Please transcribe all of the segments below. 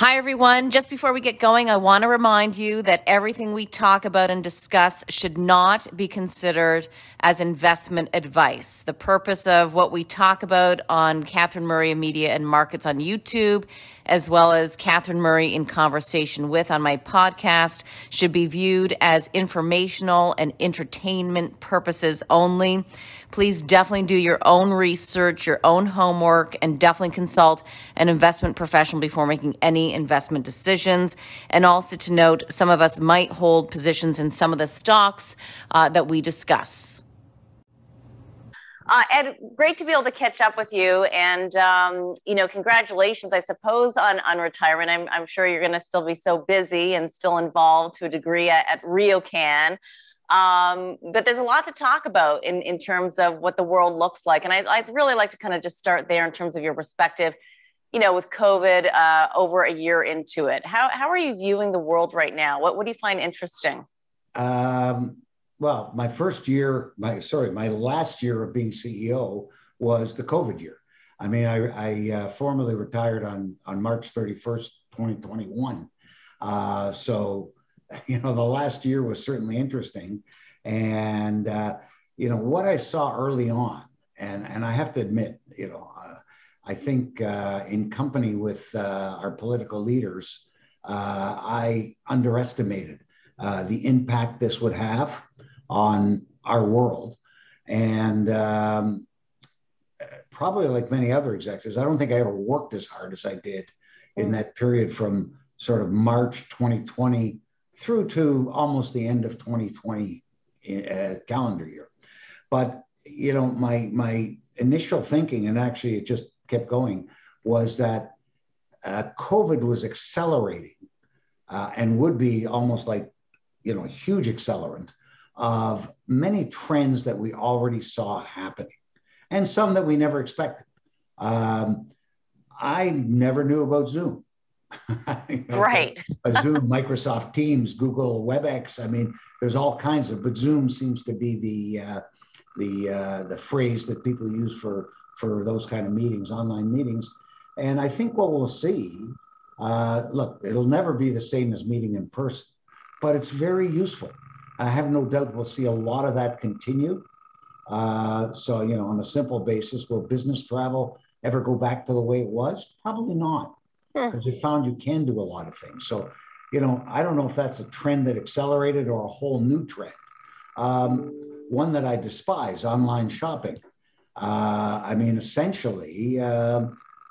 Hi, everyone. Just before we get going, I want to remind you that everything we talk about and discuss should not be considered as investment advice. The purpose of what we talk about on Catherine Murray Media and Markets on YouTube, as well as Catherine Murray in Conversation with on my podcast, should be viewed as informational and entertainment purposes only. Please definitely do your own research, your own homework, and definitely consult an investment professional before making any investment decisions. And also to note, some of us might hold positions in some of the stocks uh, that we discuss. Uh, Ed, great to be able to catch up with you, and um, you know, congratulations, I suppose, on on retirement. I'm, I'm sure you're going to still be so busy and still involved to a degree at, at RioCan. Um, but there's a lot to talk about in, in terms of what the world looks like. And I, I'd really like to kind of just start there in terms of your perspective, you know, with COVID uh, over a year into it. How, how are you viewing the world right now? What, what do you find interesting? Um, well, my first year, my sorry, my last year of being CEO was the COVID year. I mean, I, I uh, formally retired on on March 31st, 2021. Uh, so you know, the last year was certainly interesting. And, uh, you know, what I saw early on, and, and I have to admit, you know, I think uh, in company with uh, our political leaders, uh, I underestimated uh, the impact this would have on our world. And um, probably like many other executives, I don't think I ever worked as hard as I did in mm. that period from sort of March 2020 through to almost the end of 2020 uh, calendar year. But you know, my my initial thinking, and actually it just kept going, was that uh, COVID was accelerating uh, and would be almost like you know a huge accelerant of many trends that we already saw happening, and some that we never expected. Um, I never knew about Zoom. you know, right. a Zoom, Microsoft Teams, Google WebEx. I mean, there's all kinds of, but Zoom seems to be the uh, the uh, the phrase that people use for for those kind of meetings, online meetings. And I think what we'll see, uh, look, it'll never be the same as meeting in person, but it's very useful. I have no doubt we'll see a lot of that continue. Uh, so, you know, on a simple basis, will business travel ever go back to the way it was? Probably not because you found you can do a lot of things. So, you know, I don't know if that's a trend that accelerated or a whole new trend. Um, one that I despise online shopping. Uh, I mean, essentially, uh,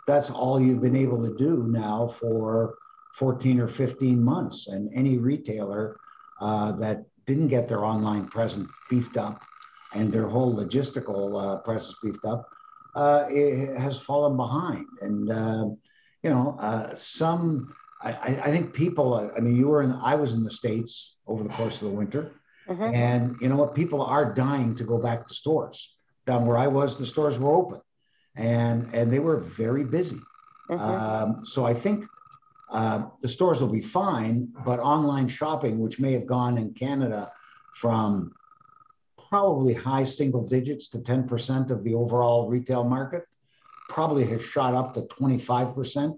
that's all you've been able to do now for 14 or 15 months. And any retailer uh, that didn't get their online presence beefed up and their whole logistical uh, presence beefed up uh, has fallen behind. And uh, you know, uh, some, I, I think people, uh, I mean, you were in, I was in the States over the course of the winter. Mm-hmm. And you know what? People are dying to go back to stores. Down where I was, the stores were open and, and they were very busy. Mm-hmm. Um, so I think uh, the stores will be fine, but online shopping, which may have gone in Canada from probably high single digits to 10% of the overall retail market, probably has shot up to 25%.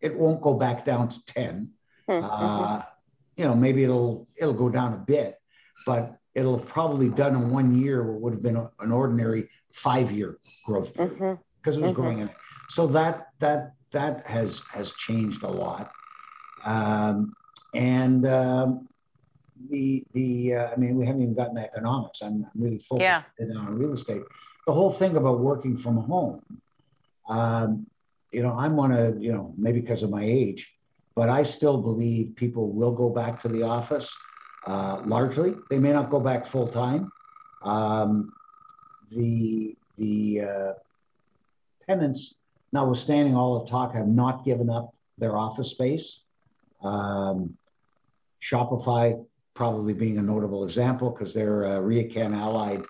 It won't go back down to 10. Mm-hmm. Uh, you know, maybe it'll it'll go down a bit, but it'll probably done in one year what would have been a, an ordinary five-year growth because mm-hmm. it was mm-hmm. growing in it. So that that that has has changed a lot. Um, and um, the the uh, I mean, we haven't even gotten to economics. I'm, I'm really focused yeah. on real estate. The whole thing about working from home um, you know, I'm one of, you know, maybe because of my age, but I still believe people will go back to the office uh, largely. They may not go back full time. Um, the the uh, tenants, notwithstanding all the talk, have not given up their office space. Um, Shopify probably being a notable example because they're a RioCan allied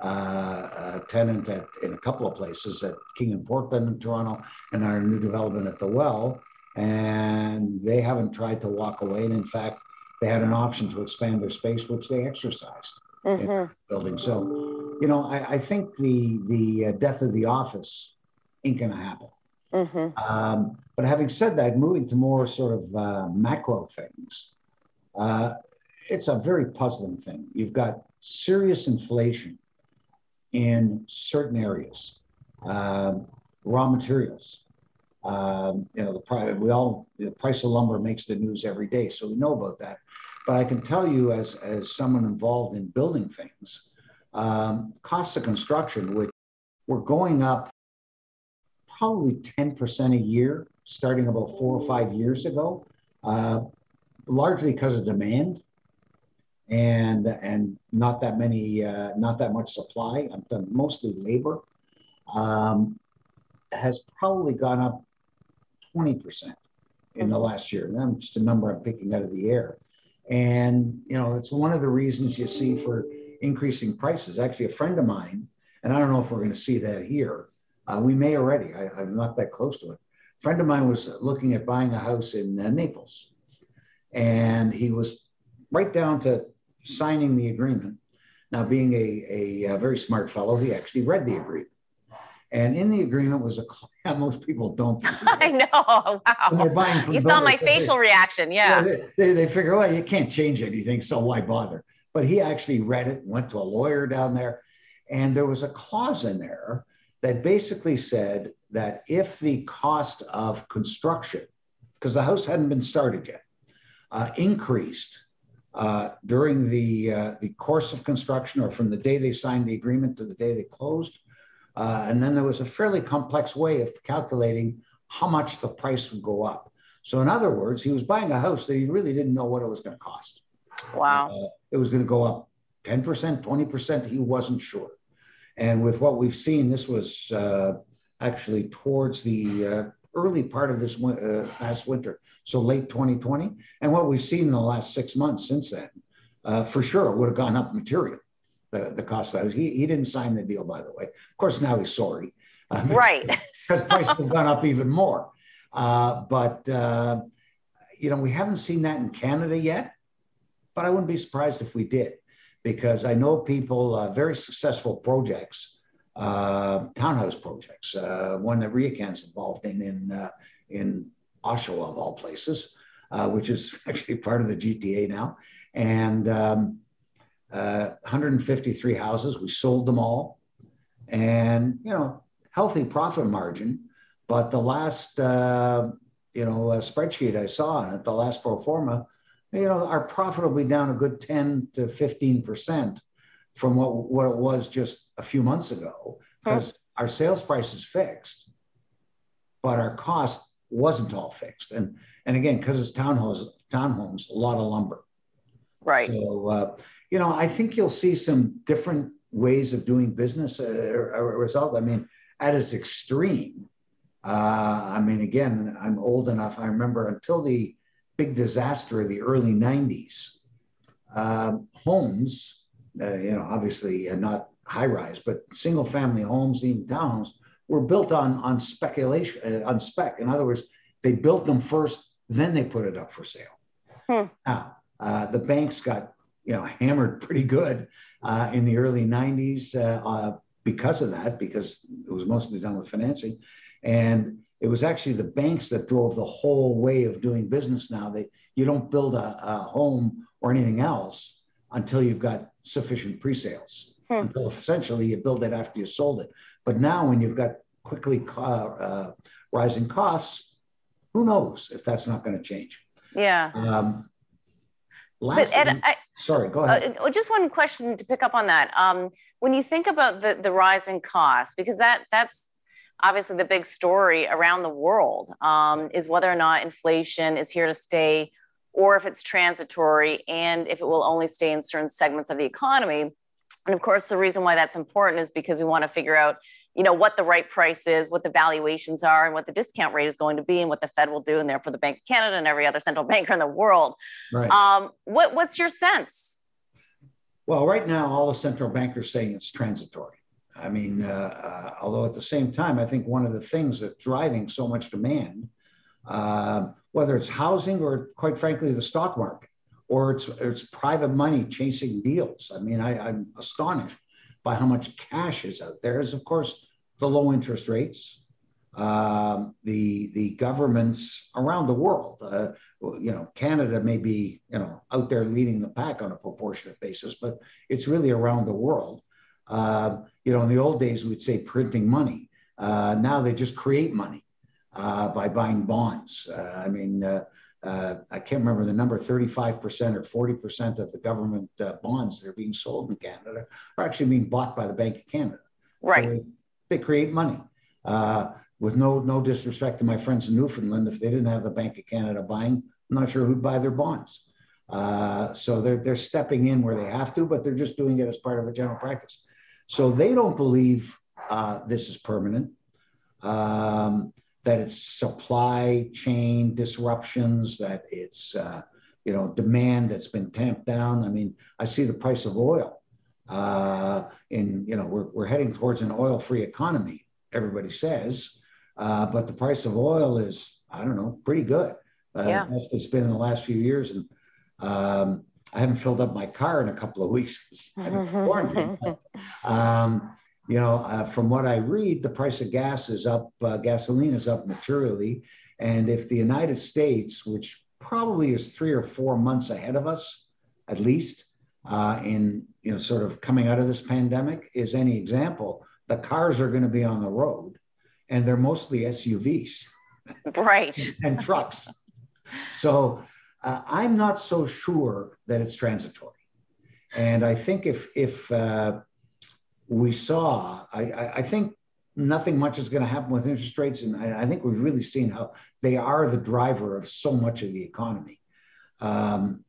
uh, tenant at in a couple of places at King and Portland in Toronto, and our new development at the Well. And they haven't tried to walk away. And in fact, they had an option to expand their space, which they exercised mm-hmm. in the building. So, you know, I, I think the the uh, death of the office ain't going to happen. Mm-hmm. Um, but having said that, moving to more sort of uh, macro things, uh, it's a very puzzling thing. You've got serious inflation in certain areas, um, raw materials. Um, you know, the price we all the price of lumber makes the news every day, so we know about that. But I can tell you, as as someone involved in building things, um, costs of construction, which were going up probably 10% a year, starting about four or five years ago, uh, largely because of demand and and not that many, uh, not that much supply. I'm done mostly labor. Um, has probably gone up 20% in the last year. And that's just a number I'm picking out of the air. And you know, it's one of the reasons you see for increasing prices. Actually, a friend of mine, and I don't know if we're going to see that here. Uh, we may already. I, am not that close to it. A friend of mine was looking at buying a house in uh, Naples, and he was right down to signing the agreement. Now, being a, a, a very smart fellow, he actually read the agreement. And in the agreement was a clause, yeah, most people don't. I know. Wow. When they're buying from you saw my facial they, reaction. Yeah. yeah they, they, they, figure, well, you can't change anything, so why bother? But he actually read it, and went to a lawyer down there, and there was a clause in there that basically said that if the cost of construction, because the house hadn't been started yet, uh, increased uh, during the uh, the course of construction or from the day they signed the agreement to the day they closed, uh, and then there was a fairly complex way of calculating how much the price would go up. So in other words, he was buying a house that he really didn't know what it was going to cost. Wow. Uh, it was going to go up 10%, 20%. He wasn't sure. And with what we've seen, this was uh, actually towards the uh, early part of this uh, past winter, so late 2020. And what we've seen in the last six months since then, uh, for sure, it would have gone up materially. The, the cost of He, he didn't sign the deal, by the way. Of course, now he's sorry. Um, right. because prices have gone up even more. Uh, but, uh, you know, we haven't seen that in Canada yet, but I wouldn't be surprised if we did because I know people, uh, very successful projects, uh, townhouse projects, uh, one that RioCan's involved in in, uh, in Oshawa, of all places, uh, which is actually part of the GTA now. And um, Uh, 153 houses, we sold them all. And, you know, healthy profit margin. But the last, uh, you know, uh, spreadsheet I saw on it, the last pro forma, you know, our profit will be down a good 10 to 15% from what, what it was just a few months ago because our sales price is fixed, but our cost wasn't all fixed. And, and again, because it's townhomes, townhomes, a lot of lumber. Right. So, uh, you know, I think you'll see some different ways of doing business uh, a result. I mean, at its extreme, uh, I mean, again, I'm old enough. I remember until the big disaster of the early 90s, um, homes, uh, you know, obviously uh, not high rise, but single family homes, even townhomes, were built on, on speculation, uh, on spec. In other words, they built them first, then they put it up for sale. Hmm. Now, uh, the banks got, you know, hammered pretty good uh, in the early 90s uh, because of that, because it was mostly done with financing. And it was actually the banks that drove the whole way of doing business now. That you don't build a, a home or anything else until you've got sufficient pre-sales. Hmm. Until essentially you build it after you sold it. But now, when you've got quickly uh, rising costs, who knows if that's not going to change? Yeah. Um, last but Ed, I, sorry, go ahead. Uh, just one question to pick up on that. Um, when you think about the the rising cost, because that that's obviously the big story around the world um, is whether or not inflation is here to stay or if it's transitory and if it will only stay in certain segments of the economy and of course the reason why that's important is because we want to figure out you know what the right price is what the valuations are and what the discount rate is going to be and what the fed will do and therefore the bank of canada and every other central banker in the world right. um, what, what's your sense well right now all the central bankers saying it's transitory I mean, uh, uh, although at the same time, I think one of the things that's driving so much demand, uh, whether it's housing or quite frankly, the stock market, or it's, it's private money chasing deals. I mean, I, I'm astonished by how much cash is out there, is of course the low interest rates. um, the the governments around the world. Uh, you know, Canada may be you know out there leading the pack on a proportionate basis, but it's really around the world. Uh, you know, in the old days we'd say printing money. Uh, now they just create money uh, by buying bonds. Uh, I mean. Uh, I can't remember the number, 35% or 40% of the government bonds that are being sold in Canada are actually being bought by the Bank of Canada. Right. So they, they, create money. Uh, with no no disrespect to my friends in Newfoundland, if they didn't have the Bank of Canada buying, I'm not sure who'd buy their bonds. Uh, so they're they're stepping in where they have to, but they're just doing it as part of a general practice. So they don't believe uh, this is permanent. Um, that it's supply chain disruptions, that it's uh, you know demand that's been tamped down. I mean, I see the price of oil. Uh, in you know, we're we're heading towards an oil-free economy. Everybody says, uh, but the price of oil is, I don't know, pretty good. Uh, yeah. It's been in the last few years. And um, I haven't filled up my car in a couple of weeks. um, you know, uh, from what I read, the price of gas is up, uh, gasoline is up materially. And if the United States, which probably is three or four months ahead of us, at least, uh, in you know, sort of coming out of this pandemic, is any example, the cars are going to be on the road and they're mostly SUVs. Right. and trucks. So uh, I'm not so sure that it's transitory. And I think if, if uh, we saw, I, I, think nothing much is going to happen with interest rates. And I, I, think we've really seen how they are the driver of so much of the economy. Um,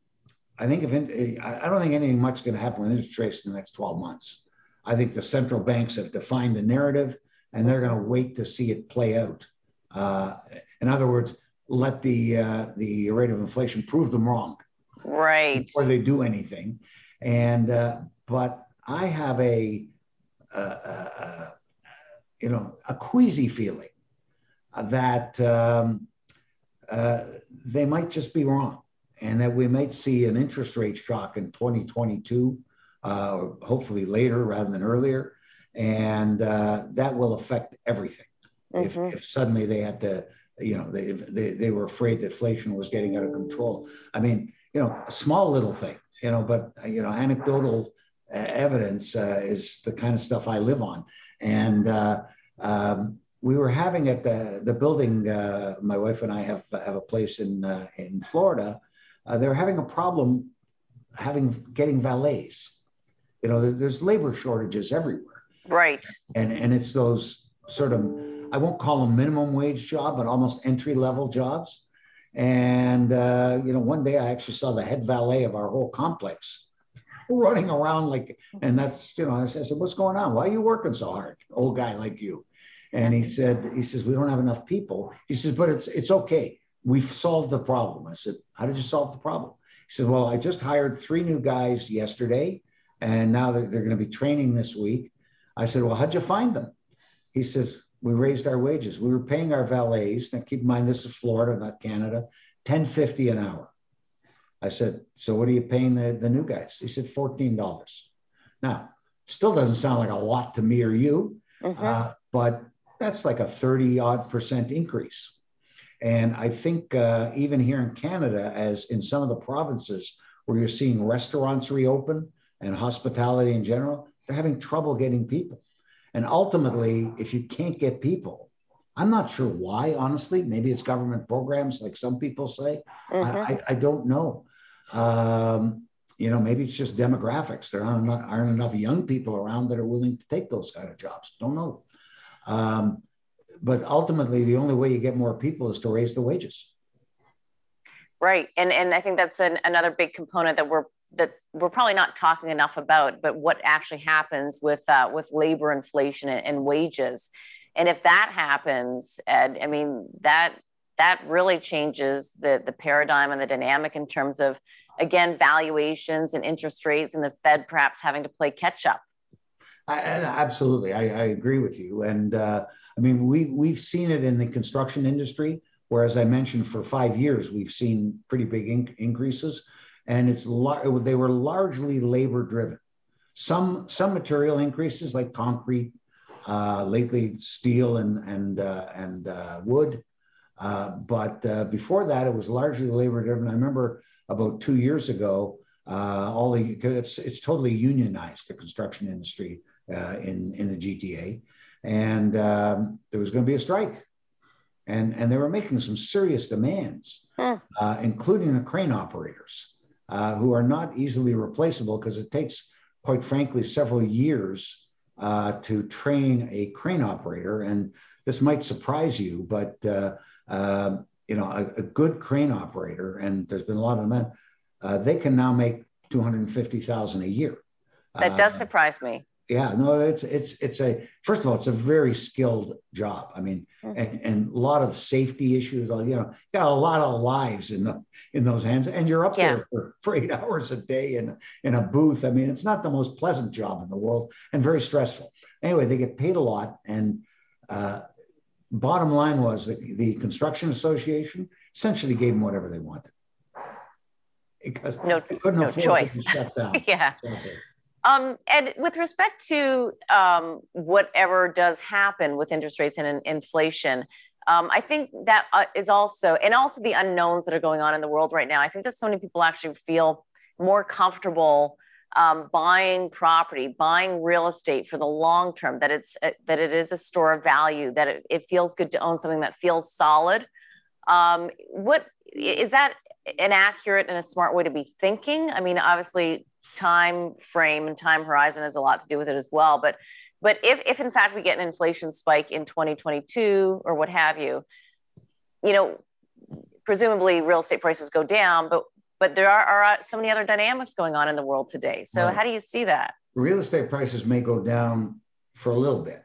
I think if in, I don't think anything much is going to happen with interest rates in the next 12 months. I think the central banks have defined a narrative and they're going to wait to see it play out. Uh, in other words, let the uh, the rate of inflation prove them wrong, right? Before they do anything, and uh, but I have a, a, a, you know a queasy feeling that um, uh, they might just be wrong, and that we might see an interest rate shock in 2022, uh, hopefully later rather than earlier and uh, that will affect everything. Mm-hmm. If, if, suddenly they had to, you know, they, they, they were afraid that inflation was getting out of control. I mean, you know, a small little thing, you know, but, you know, anecdotal uh, evidence uh, is the kind of stuff I live on. And uh, um, we were having at the, the building, uh, my wife and I have, have a place in, uh, in Florida. they're having a problem having getting valets. You know, there's labor shortages everywhere Right. And and it's those sort of I won't call them minimum wage job, but almost entry level jobs. And uh, you know, one day I actually saw the head valet of our whole complex running around like, mm-hmm. and that's you know, I said, "What's going on? Why are you working so hard, old guy like you?" And he said, "He says we don't have enough people." He says, "But it's it's okay. We've solved the problem." I said, "How did you solve the problem?" He said, "Well, I just hired three new guys yesterday, and now they're, they're going to be training this week." I said, Well, how'd you find them? He says, We raised our wages. We were paying our valets. Now keep in mind this is Florida, not Canada, 1050 an hour. I said, So what are you paying the, the new guys? He said, $14. Now, still doesn't sound like a lot to me or you, mm-hmm. uh, but that's like a 30 odd percent increase. And I think uh, even here in Canada, as in some of the provinces where you're seeing restaurants reopen and hospitality in general, they're having trouble getting people. And ultimately, if you can't get people, I'm not sure why, honestly. Maybe it's government programs, like some people say. Mm-hmm. I, I, I, don't know. Um, you know, maybe it's just demographics. There aren't enough, aren't enough young people around that are willing to take those kind of jobs. Don't know. Um, but ultimately, the only way you get more people is to raise the wages. Right, and and I think that's an, another big component that we're that we're probably not talking enough about, but what actually happens with uh, with labor inflation and, and, wages, and if that happens, Ed, I mean that that really changes the the paradigm and the dynamic in terms of again valuations and interest rates, and the Fed perhaps having to play catch up. I, absolutely, I, I, agree with you, and uh, I mean we we've seen it in the construction industry, where as I mentioned, for five years we've seen pretty big in- increases and it's they were largely labor driven. Some some material increases like concrete, Uh, lately, steel and and uh, and uh, wood. Uh, but uh, before that, it was largely labor driven. I remember about two years ago, all the it's it's totally unionized the construction industry in in the GTA, and um, there was going to be a strike, and and they were making some serious demands, hmm. including the crane operators, who are not easily replaceable because it takes, quite frankly, several years uh, to train a crane operator. And this might surprise you, but uh, you know, a, a, good crane operator, and there's been a lot of men, uh, they can now make two hundred fifty thousand a year. That does uh, surprise me yeah no it's it's it's a first of all it's a very skilled job i mean mm-hmm. and, and a lot of safety issues All you know got a lot of lives in the in those hands and you're up yeah. there for, for eight hours a day in in a booth i mean it's not the most pleasant job in the world and very stressful anyway they get paid a lot and uh, bottom line was that the construction association essentially gave them whatever they wanted because no, they couldn't no afford choice. to shut down yeah um, and with respect to um, whatever does happen with interest rates and in, inflation, um, I think that uh, is also, and also the unknowns that are going on in the world right now. I think that so many people actually feel more comfortable um, buying property, buying real estate for the long term. That it's uh, that it is a store of value. That it, it feels good to own something that feels solid. Um, what is that an accurate and a smart way to be thinking? I mean, obviously, time frame and time horizon has a lot to do with it as well. But but if if in fact we get an inflation spike in 2022 or what have you, you know, presumably real estate prices go down, but but there are, are so many other dynamics going on in the world today. So right. how do you see that? Real estate prices may go down for a little bit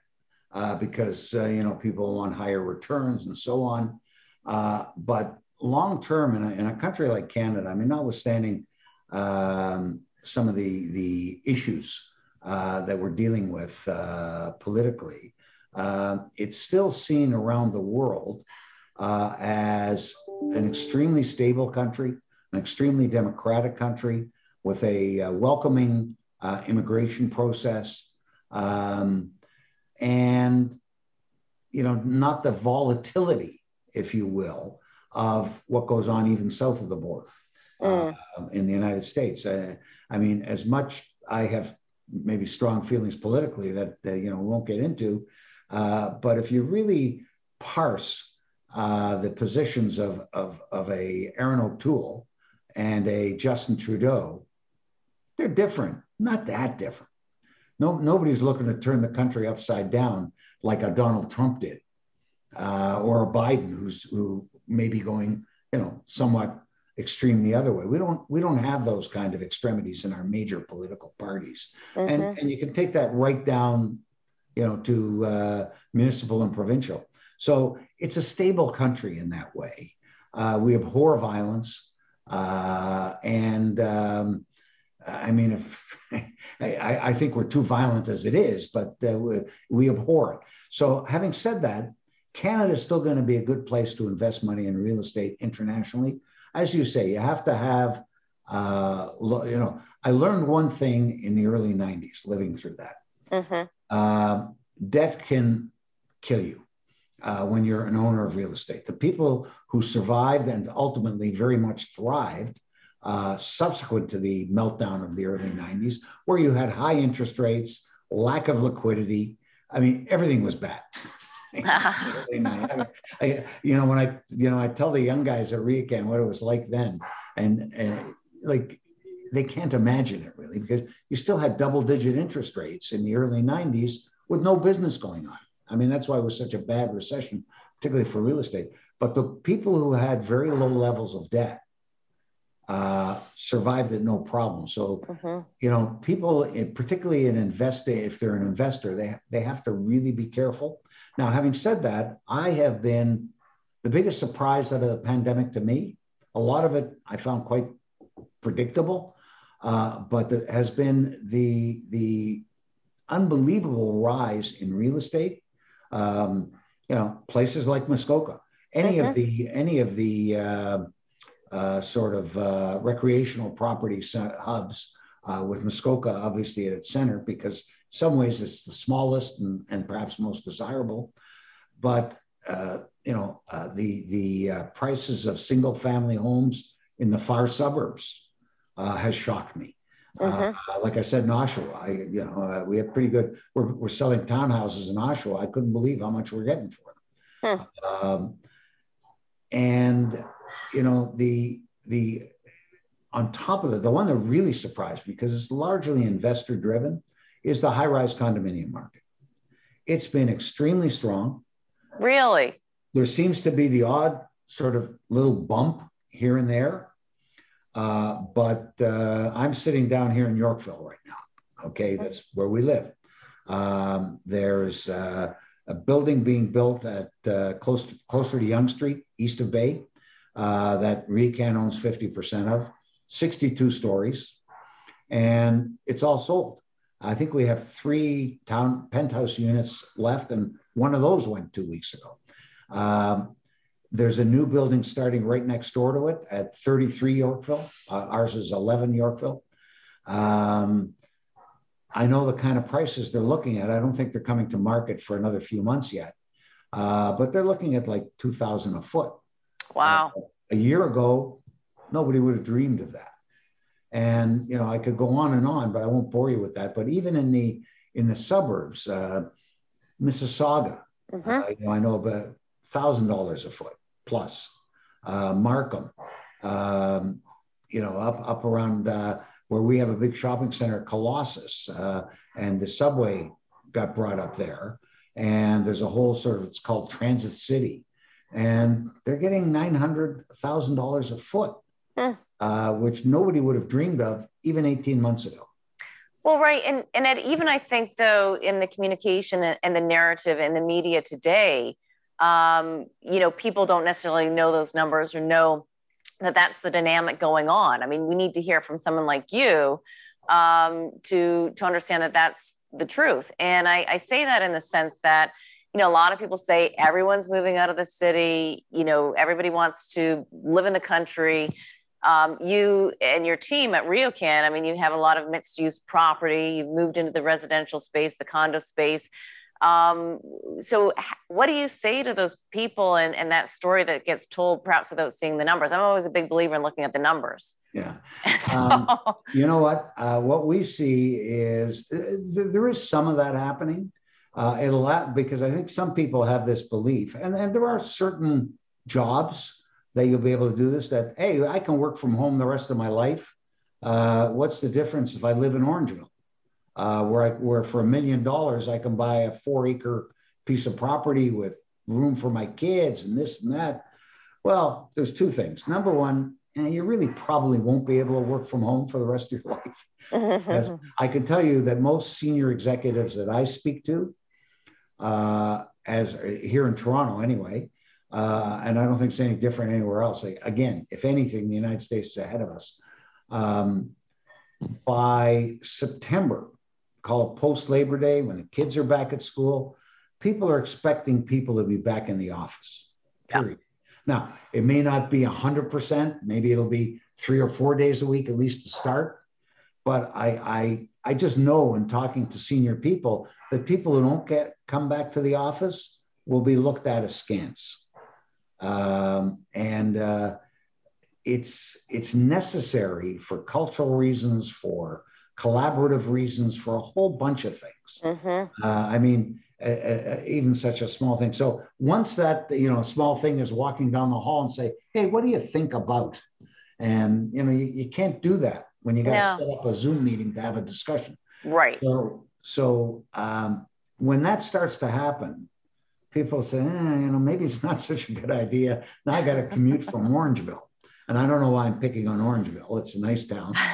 uh, because uh, you know people want higher returns and so on. Uh, but long term, in a, in a country like Canada, I mean, notwithstanding um, some of the the issues uh, that we're dealing with uh, politically, uh, it's still seen around the world uh, as an extremely stable country, an extremely democratic country with a uh, welcoming uh, immigration process, um, and you know, not the volatility, if you will, of what goes on even south of the border. Mm. Uh, in the United States. Uh, I mean, as much I have maybe strong feelings politically that uh, you know won't get into, uh, but if you really parse uh, the positions of, of of a Erin O'Toole and a Justin Trudeau, they're different. Not that different. No, nobody's looking to turn the country upside down like a Donald Trump did, uh, or a Biden who's who may be going, you know, somewhat extreme the other way. We don't we don't have those kind of extremities in our major political parties, mm-hmm. and and you can take that right down, you know, to uh, municipal and provincial. So it's a stable country in that way. Uh, we abhor violence, uh, and um, I mean, if I, I, think we're too violent as it is, but uh, we, we abhor it. So having said that, Canada is still going to be a good place to invest money in real estate internationally as you say, you have to have, uh, you know, I learned one thing in the early 90s living through that. Mm-hmm. Uh, debt can kill you uh, when you're an owner of real estate. The people who survived and ultimately very much thrived uh, subsequent to the meltdown of the early 90s, where you had high interest rates, lack of liquidity. I mean, everything was bad. I, you know, when I, you know, I tell the young guys at RioCan what it was like then, and, and like they can't imagine it really because you still had double digit interest rates in the early 90s with no business going on. I mean, that's why it was such a bad recession, particularly for real estate. But the people who had very low levels of debt uh, survived it no problem. So, mm-hmm. you know, people, particularly an investor, if they're an investor, they, they have to really be careful now, having said that, I have been the biggest surprise out of the pandemic to me. A lot of it I found quite predictable, uh, but there has been the the unbelievable rise in real estate. Um, you know, places like Muskoka, any of the any of the uh, uh, sort of uh, recreational property hubs, uh, with Muskoka obviously at its center because some ways it's the smallest and, and perhaps most desirable. But uh, you know, uh, the the uh, prices of single family homes in the far suburbs uh, has shocked me. Uh, mm-hmm. like I said in Oshawa, I, you know, uh, we have pretty good. We're, we're selling townhouses in Oshawa. I couldn't believe how much we're getting for them. Hmm. Um, and you know, the the on top of it, the one that really surprised me because it's largely investor driven is the high rise condominium market. It's been extremely strong. Really? There seems to be the odd sort of little bump here and there. Uh, but uh, I'm sitting down here in Yorkville right now. Okay, that's where we live. Um, there's uh, a building being built at uh, close to, closer to Yonge Street, east of Bay, uh, that RioCan owns 50% of, 62 stories, and it's all sold. I think we have three town penthouse units left, and one of those went two weeks ago. Um, there's a new building starting right next door to it at 33 Yorkville. Uh, ours is 11 Yorkville. Um, I know the kind of prices they're looking at. I don't think they're coming to market for another few months yet, uh, but they're looking at like 2,000 a foot. Wow. Uh, a year ago, nobody would have dreamed of that. And you know, I could go on and on, but I won't bore you with that. But even in the in the suburbs, uh, Mississauga, mm-hmm. uh, you know, I know about thousand dollars a foot plus. Uh, Markham, um, you know, up up around uh, where we have a big shopping center, Colossus, uh, and the subway got brought up there. And there's a whole sort of it's called Transit City, and they're getting nine hundred thousand dollars a foot, mm. uh, which nobody would have dreamed of even eighteen months ago. Well, right, and and Ed, even I think though in the communication and the narrative and the media today, um, you know, people don't necessarily know those numbers or know that that's the dynamic going on. I mean, we need to hear from someone like you um, to to understand that that's the truth. And I, I say that in the sense that you know, a lot of people say everyone's moving out of the city. You know, everybody wants to live in the country. Um, you and your team at RioCan, I mean, you have a lot of mixed use property. You've moved into the residential space, the condo space. Um, so, what do you say to those people and, and that story that gets told, perhaps without seeing the numbers? I'm always a big believer in looking at the numbers. Yeah. so, um, you know what? Uh, what we see is uh, th- there is some of that happening uh, it'll because I think some people have this belief, and, and there are certain jobs that you'll be able to do this. That hey, I can work from home the rest of my life. Uh, what's the difference if I live in Orangeville, uh, where I where for a million dollars I can buy a four acre piece of property with room for my kids and this and that. Well, there's two things. Number one, you really probably won't be able to work from home for the rest of your life. I can tell you that most senior executives that I speak to, uh, as here in Toronto anyway. Uh, and I don't think it's any different anywhere else. Again, if anything, the United States is ahead of us. Um, by September, call it post Labor Day, when the kids are back at school, people are expecting people to be back in the office. Period. Yeah. Now, it may not be 100%, maybe it'll be three or four days a week, at least to start. But I, I, I just know in talking to senior people that people who don't get come back to the office will be looked at askance, um, and uh, it's it's necessary for cultural reasons, for collaborative reasons, for a whole bunch of things. Mm-hmm. Uh, I mean, uh, uh, even such a small thing. So once that you know small thing is walking down the hall and say, "Hey, what do you think about?" And you know, you, you can't do that when you got to set up a Zoom meeting to have a discussion. Right. So, so um, when that starts to happen, people say, eh, you know, maybe it's not such a good idea. Now I got to commute from Orangeville. And I don't know why I'm picking on Orangeville. It's a nice town.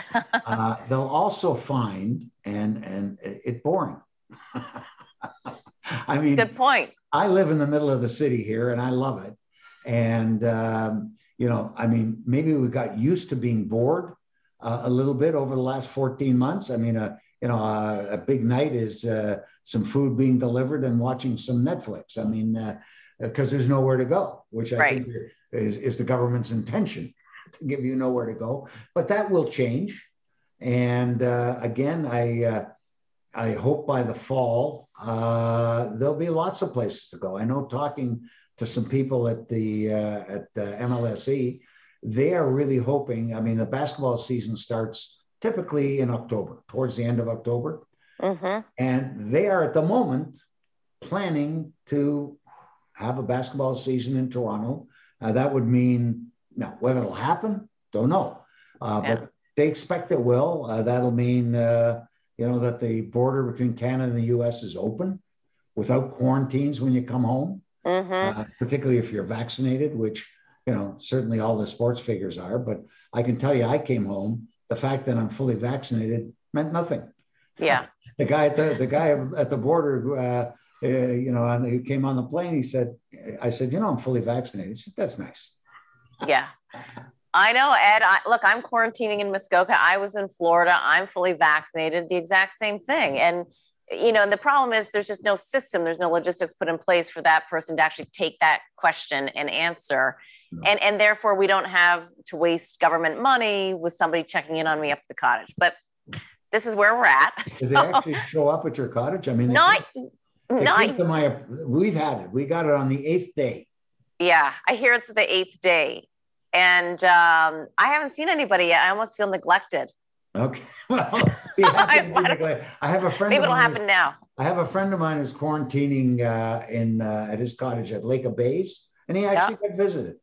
Uh, they'll also find, and and it boring. I mean, good point. I live in the middle of the city here, and I love it. And um, you know, I mean, maybe we got used to being bored, uh, a little bit over the last 14 months. I mean, a you know, a, a big night is uh, some food being delivered and watching some Netflix. I mean, because uh, there's nowhere to go, which I right. think is, is the government's intention give you nowhere to go. But that will change. And uh, again, I, uh, I hope by the fall uh, there'll be lots of places to go. I know talking to some people at the uh, at the MLSE, they are really hoping. I mean, the basketball season starts typically in October, towards the end of October, mm-hmm. and they are at the moment planning to have a basketball season in Toronto. Uh, that would mean now whether it'll happen, don't know, uh, yeah. but they expect it will. Uh, that'll mean uh, you know that the border between Canada and the U.S. is open without quarantines when you come home, mm-hmm. Uh, particularly if you're vaccinated, which you know certainly all the sports figures are. But I can tell you, I came home. The fact that I'm fully vaccinated meant nothing. Yeah. the guy at the the guy at the border. Uh, uh, you know, he came on the plane. He said, "I said, you know, I'm fully vaccinated." He said, "That's nice." Yeah, I know, Ed. I, look, I'm quarantining in Muskoka. I was in Florida. I'm fully vaccinated. The exact same thing. And you know, and the problem is there's just no system. There's no logistics put in place for that person to actually take that question and answer. No. And and therefore we don't have to waste government money with somebody checking in on me up at the cottage. But this is where we're at. So. Did they actually show up at your cottage? I mean, not not to my. We've had it. We got it on the eighth day. Yeah, I hear it's the eighth day and um, I haven't seen anybody yet. I almost feel neglected. Okay. Well, I, I have a friend. Maybe it'll happen now. I have a friend of mine who's quarantining uh, in uh, at his cottage at Lake of Bays, and he actually yeah. got visited.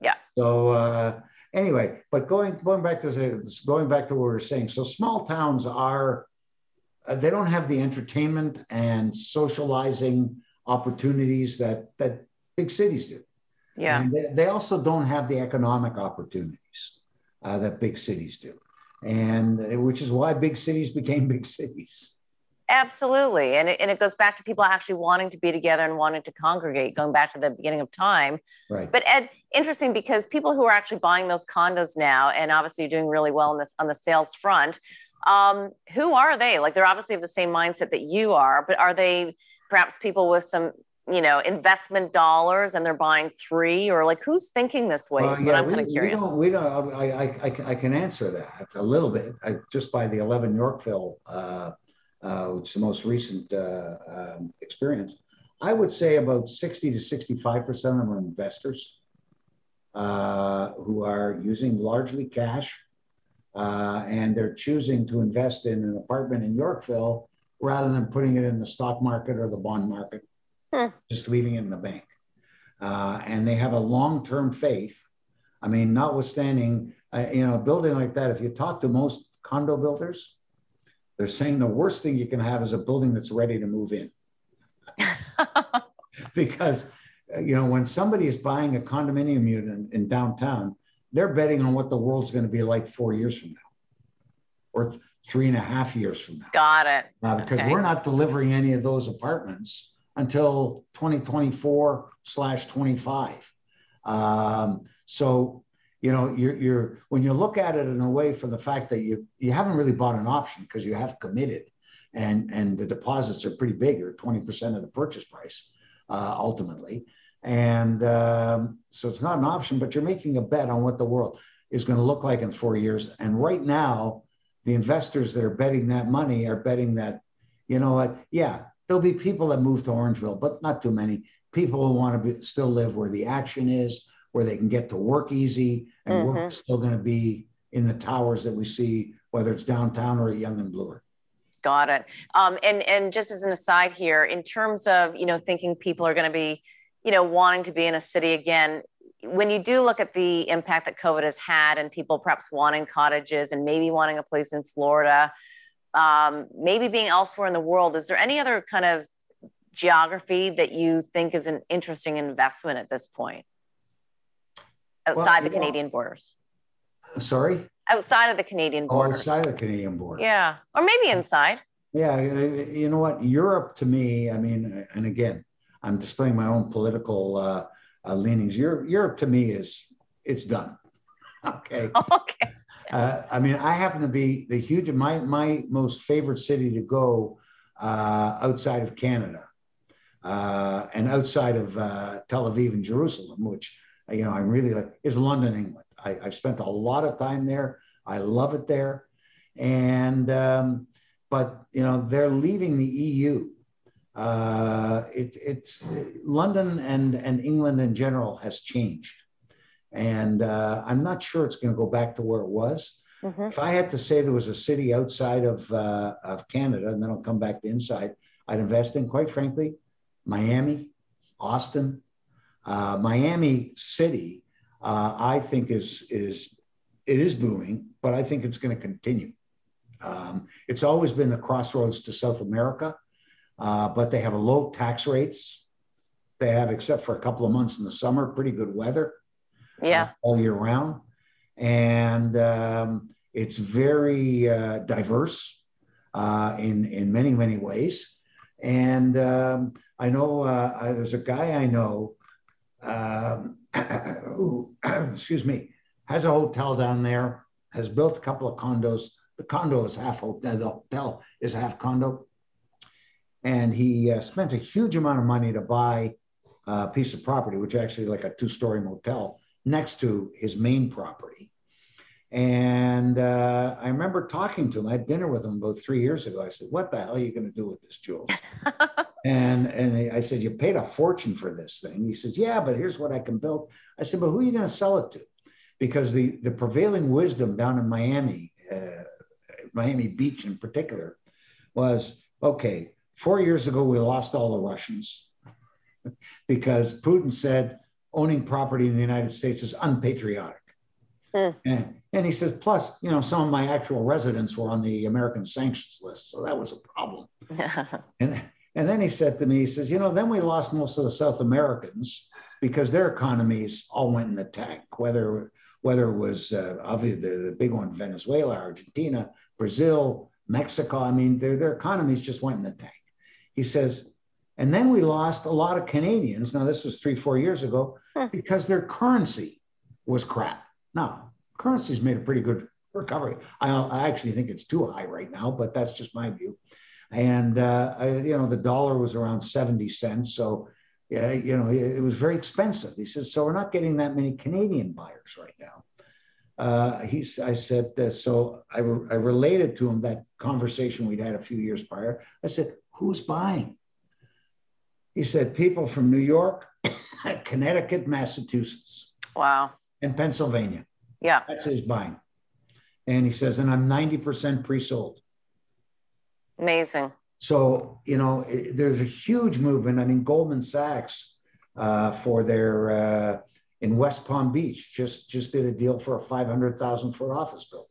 Yeah. So uh, anyway, but going going back to going back to what we were saying, so small towns are uh, they don't have the entertainment and socializing opportunities that that big cities do. Yeah. They, they, also don't have the economic opportunities uh, that big cities do, and uh, which is why big cities became big cities. Absolutely. And it, and it goes back to people actually wanting to be together and wanting to congregate, going back to the beginning of time. Right. But Ed, interesting because people who are actually buying those condos now, and obviously you're doing really well on this on the sales front, um, who are they? Like they're obviously of the same mindset that you are, but are they perhaps people with some you know investment dollars and they're buying three or like who's thinking this way? yeah, I'm kind of curious. We don't, we don't I, I, I, I, can answer that a little bit I, just by the 11 Yorkville, uh, uh, which is the most recent uh, um, experience. I would say about 60 to 65 percent of them are investors uh, who are using largely cash, uh, and they're choosing to invest in an apartment in Yorkville rather than putting it in the stock market or the bond market hmm. just leaving it in the bank. Uh, and they have a long term faith. I mean, notwithstanding, uh, you know, a building like that, if you talk to most condo builders, they're saying the worst thing you can have is a building that's ready to move in. because, uh, you know, when somebody is buying a condominium unit in, in downtown, they're betting on what the world's going to be like four years from now or th- three and a half years from now. Got it. Uh, because okay. we're not delivering any of those apartments until 2024 slash 25. Um, so, you know, you're, you're, when you look at it in a way for the fact that you, you haven't really bought an option because you have committed and, and the deposits are pretty big or 20% of the purchase price uh, ultimately. And um, so it's not an option, but you're making a bet on what the world is going to look like in four years. And right now, the investors that are betting that money are betting that, you know what, yeah, there'll be people that move to Orangeville, but not too many. People who want to be, still live where the action is, where they can get to work easy, and mm-hmm. work is still going to be in the towers that we see, whether it's downtown or at Yonge and Bloor. Got it. Um, and and just as an aside here, in terms of you know thinking people are going to be, you know, wanting to be in a city again, when you do look at the impact that COVID has had, and people perhaps wanting cottages and maybe wanting a place in Florida, um, maybe being elsewhere in the world. Is there any other kind of geography that you think is an interesting investment at this point outside well, the Canadian know, borders? Sorry? Outside of the Canadian oh, borders. Oh, outside of the Canadian border. Yeah. Or maybe inside. Yeah. You know what? Europe to me, I mean, and again, I'm displaying my own political uh, uh, leanings. Europe, Europe to me is, it's done. Okay. Okay. Uh, I mean, I happen to be the huge my my most favorite city to go uh, outside of Canada uh, and outside of uh, Tel Aviv and Jerusalem, which you know I'm really like is London, England. I, have spent a lot of time there. I love it there, and um, but you know they're leaving the EU. Uh, it, it's London and and England in general has changed, and uh, I'm not sure it's going to go back to where it was. Mm-hmm. If I had to say there was a city outside of uh, of Canada, and then I'll come back to inside, I'd invest in, quite frankly, Miami, Austin, uh, Miami City. Uh, I think is is it is booming, but I think it's going to continue. Um, it's always been the crossroads to South America, uh, but they have a low tax rates. They have, except for a couple of months in the summer, pretty good weather. Yeah, uh, all year round, and um, it's very uh, diverse uh, in in many many ways. And um, I know uh, there's a guy I know um, who, excuse me, has a hotel down there, has built a couple of condos. The condo is half hotel, the hotel is half condo. And he uh, spent a huge amount of money to buy a piece of property, which actually like a two story motel next to his main property. And uh, I remember talking to him. I had dinner with him about three years ago. I said, "What the hell are you going to do with this, jewel?" and and I said, "You paid a fortune for this thing." He says, "Yeah, but here's what I can build." I said, "But who are you going to sell it to?" Because the the prevailing wisdom down in Miami, uh, Miami Beach in particular, was okay. Four years ago, we lost all the Russians because Putin said owning property in the United States is unpatriotic. Mm. And, and he says, plus, you know, some of my actual residents were on the American sanctions list. So that was a problem. and, and then he said to me, he says, you know, then we lost most of the South Americans because their economies all went in the tank, whether whether it was uh, obviously the, the big one, Venezuela, Argentina, Brazil, Mexico. I mean, their, their economies just went in the tank. He says, and then we lost a lot of Canadians. Now, this was three, four years ago because their currency was crap. Now, currency's made a pretty good recovery. I, I, actually think it's too high right now, but that's just my view. And uh, I, you know, the dollar was around seventy cents, so yeah, you know, it, was very expensive. He says, so we're not getting that many Canadian buyers right now. Uh, he's, I said, uh, so I, re- I related to him that conversation we'd had a few years prior. I said, who's buying? He said, people from New York, Connecticut, Massachusetts. Wow And Pennsylvania. Yeah. That's his buying. And he says, and I'm 90% pre sold. Amazing. So, you know, it, there's a huge movement. I mean, Goldman Sachs uh, for their, uh, in West Palm Beach, just, just did a deal for a 500,000 foot office building.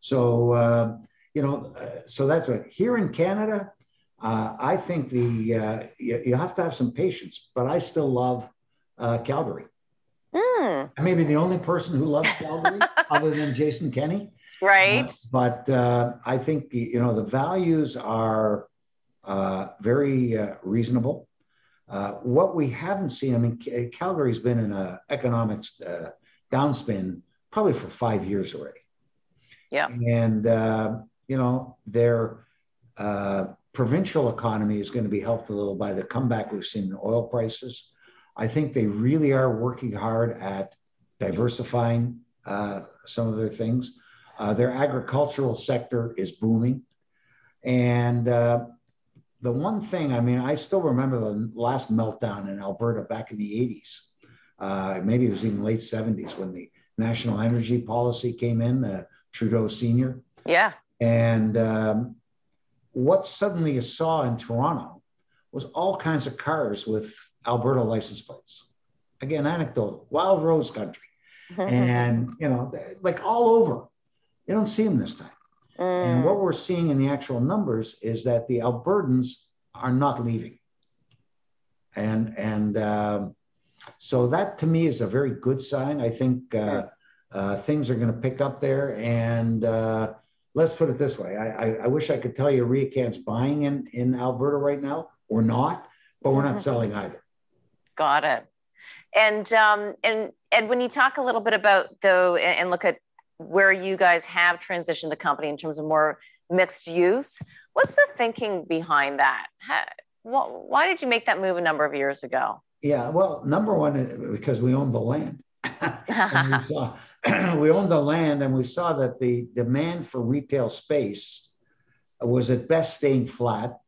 So, uh, you know, uh, so that's what here in Canada, uh, I think the, uh, you, you, have to have some patience, but I still love Calgary. Mm. I may be the only person who loves Calgary other than Jason Kenney. Right. Uh, but uh, I think, you know, the values are uh, very uh, reasonable. Uh, what we haven't seen, I mean, Calgary's been in an economics uh, downspin probably for five years already. Yeah. And, you know, their provincial economy is going to be helped a little by the comeback we've seen in oil prices. I think they really are working hard at diversifying uh, some of their things. Uh, their agricultural sector is booming. And uh, the one thing, I mean, I still remember the last meltdown in Alberta back in the 80s. Uh, maybe it was even late 70s when the national energy policy came in, uh, Trudeau Sr. Yeah. And um, what suddenly you saw in Toronto was all kinds of cars with Alberta license plates. Again, anecdotal, wild rose country. and, you know, like all over. You don't see them this time. Mm. And what we're seeing in the actual numbers is that the Albertans are not leaving. And, and um, so that to me is a very good sign. I think uh, uh, things are going to pick up there. And uh, let's put it this way I, I, I wish I could tell you RioCan's buying in, in Alberta right now. We're not, but we're not mm-hmm. selling either. Got it. And um, and and when you talk a little bit about though, and, look at where you guys have transitioned the company in terms of more mixed use, what's the thinking behind that? How, wh- why did you make that move a number of years ago? Yeah, well, number one, uh, because we own the land. we saw we owned the land, and we saw that the demand for retail space was at best staying flat,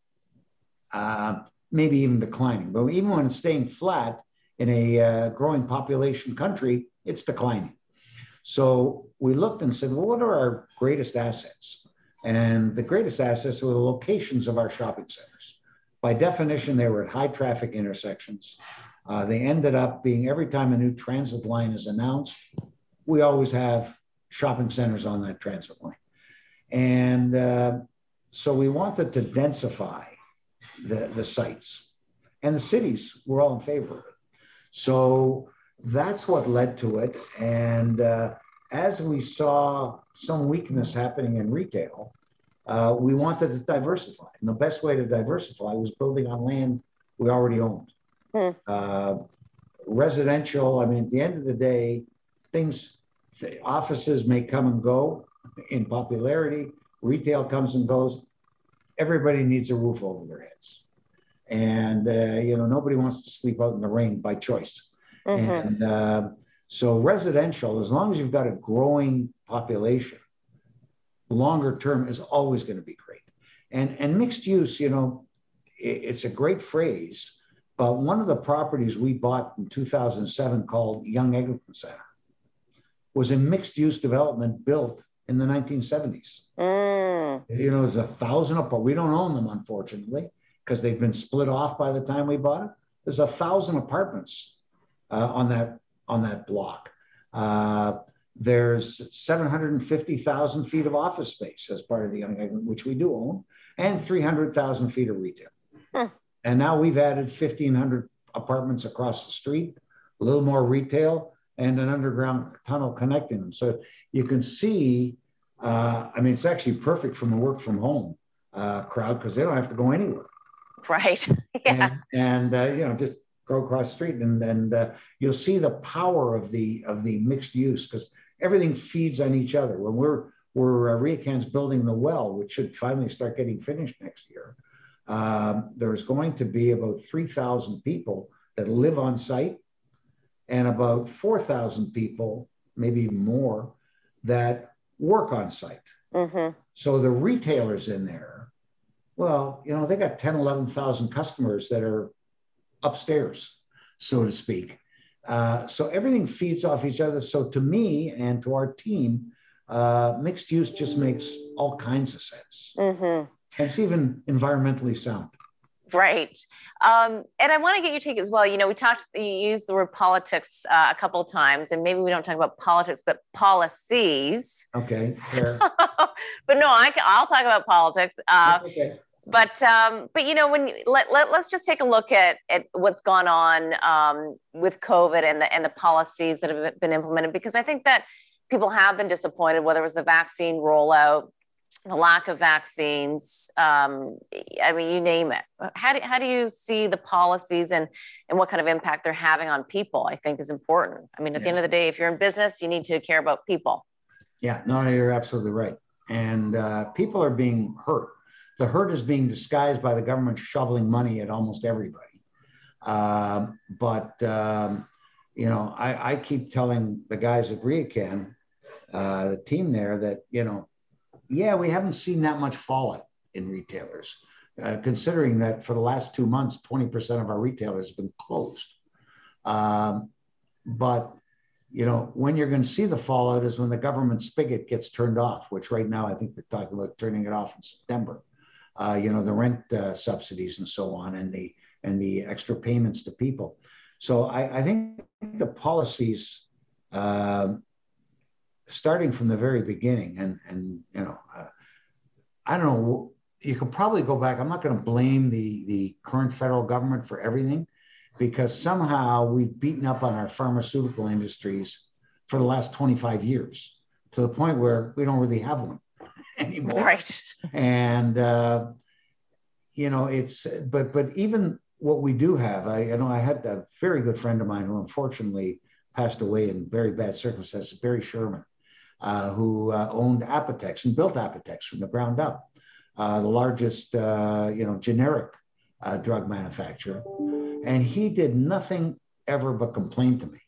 uh, maybe even declining. But even when it's staying flat in a uh, growing population country, it's declining. So we looked and said, well, what are our greatest assets? And the greatest assets were the locations of our shopping centers. By definition, they were at high traffic intersections. Uh, they ended up being every time a new transit line is announced, we always have shopping centers on that transit line. And uh, so we wanted to densify the, the sites. And the cities were all in favor of it. So that's what led to it. And uh, as we saw some weakness happening in retail, uh, we wanted to diversify. And the best way to diversify was building on land we already owned. Hmm. Uh, residential, I mean, at the end of the day, things, offices may come and go in popularity, retail comes and goes. Everybody needs a roof over their heads. And, uh, you know, nobody wants to sleep out in the rain by choice. Mm-hmm. And uh, so, residential, as long as you've got a growing population, longer term is always going to be great. And, and mixed use, you know, it, it's a great phrase, but one of the properties we bought in 2007 called Yonge Eglinton Center was a mixed use development built in the 1970s. Mm. You know, there's a thousand but we don't own them, unfortunately, because they've been split off by the time we bought it. There's a thousand apartments uh, on that on that block. Uh, there's 750,000 feet of office space as part of the Eglinton, which we do own, and 300,000 feet of retail. Huh. And now we've added 1,500 apartments across the street, a little more retail, and an underground tunnel connecting them. So you can see, uh, I mean, it's actually perfect from a work from home uh, crowd because they don't have to go anywhere. Right. yeah. And, and uh, you know, just go across the street and, and uh, you'll see the power of the of the mixed use because everything feeds on each other. When we're we're uh, RioCan's building the well, which should finally start getting finished next year. Um, there's going to be about 3,000 people that live on site and about 4,000 people, maybe more, that work on site. Mm-hmm. So the retailers in there, well, you know, they got 10, 11,000 customers that are upstairs, so to speak. Uh, so everything feeds off each other. So to me and to our team, uh, mixed use just makes all kinds of sense. Mm-hmm. And it's even environmentally sound. Right. Um, and I want to get your take as well. You know, we talked, you used the word politics uh, a couple of times, and maybe we don't talk about politics, but policies. Okay. So, but no, I, will talk about politics. Uh, okay but um, but you know when you, let, let us just take a look at at what's gone on um, with COVID and the and the policies that have been implemented because I think that people have been disappointed whether it was the vaccine rollout, the lack of vaccines. Um, I mean, you name it. How do how do you see the policies and and what kind of impact they're having on people? I think is important. I mean, at yeah. the end of the day, if you're in business, you need to care about people. Yeah, no, you're absolutely right, and uh, people are being hurt the hurt is being disguised by the government shoveling money at almost everybody. Um, but um, you know, I, I, keep telling the guys at RioCan, uh, the team there, that you know, yeah, we haven't seen that much fallout in retailers, uh, considering that for the last two months, 20% of our retailers have been closed. Um, but you know, when you're going to see the fallout is when the government spigot gets turned off, which right now I think they're talking about turning it off in September uh, you know, the rent uh, subsidies and so on, and the and the extra payments to people. So I, I think the policies, um, starting from the very beginning, and and you know, uh, I don't know. You could probably go back. I'm not going to blame the the current federal government for everything, because somehow we've beaten up on our pharmaceutical industries for the last 25 years to the point where we don't really have one. anymore. Right. And uh, you know, it's but but even what we do have, I you know I had a very good friend of mine who unfortunately passed away in very bad circumstances, Barry Sherman, uh, who uh, owned Apotex and built Apotex from the ground up, uh, the largest uh, you know generic uh, drug manufacturer, and he did nothing ever but complain to me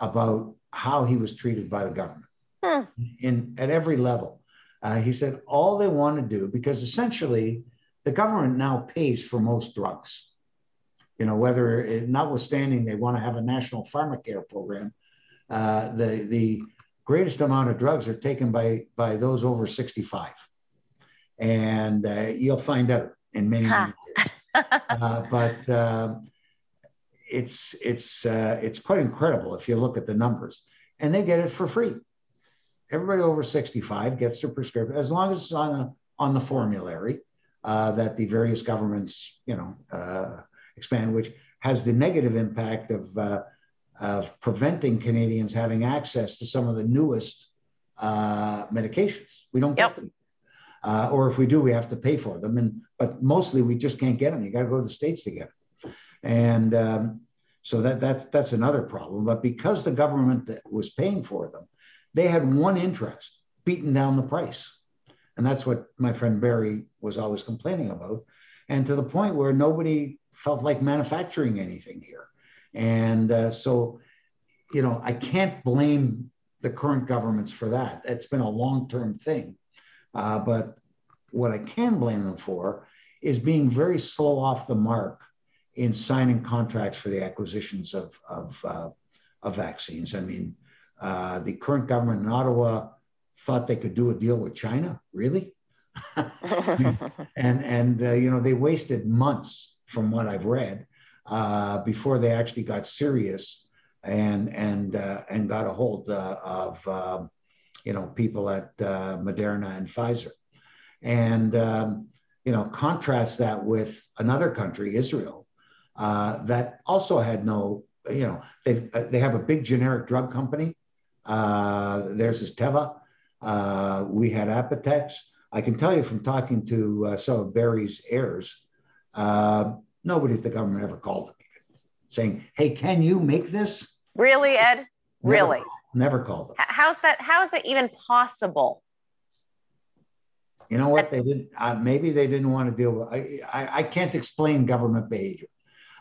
about how he was treated by the government hmm. in at every level Uh, he said all they want to do, because essentially the government now pays for most drugs. You know, whether it, notwithstanding they want to have a national pharmacare program, uh, the the greatest amount of drugs are taken by by those over 65, and uh, you'll find out in many. many uh, but um, it's it's uh, it's quite incredible if you look at the numbers, and they get it for free. Everybody over 65 gets their prescription as long as it's on a, on the formulary uh, that the various governments, you know, uh, expand, which has the negative impact of uh, of preventing Canadians having access to some of the newest uh, medications. We don't yep. get them. Uh, or if we do, we have to pay for them. And but mostly we just can't get them. You got to go to the states to get them. And um, so that that's that's another problem. But because the government was paying for them, they had one interest: beating down the price. And that's what my friend Barry was always complaining about. And to the point where nobody felt like manufacturing anything here. And uh, so, you know, I can't blame the current governments for that. It's been a long term thing. Uh, but what I can blame them for is being very slow off the mark in signing contracts for the acquisitions of, of, uh, of vaccines. I mean, uh, the current government in Ottawa thought they could do a deal with China. Really? and and uh, you know they wasted months, from what I've read, uh, before they actually got serious and and uh, and got a hold uh, of um, you know people at uh, Moderna and Pfizer, and um, you know contrast that with another country, Israel, uh, that also had no you know they they have a big generic drug company. there's this Teva. We had Apotex. I can tell you from talking to uh, some of Barry's heirs, uh, nobody at the government ever called them saying, "Hey, can you make this?" Really, Ed? Never really? Never called them. How's that? How is that even possible? You know what? They didn't. Uh, maybe they didn't want to deal with. I, I, I can't explain government behavior,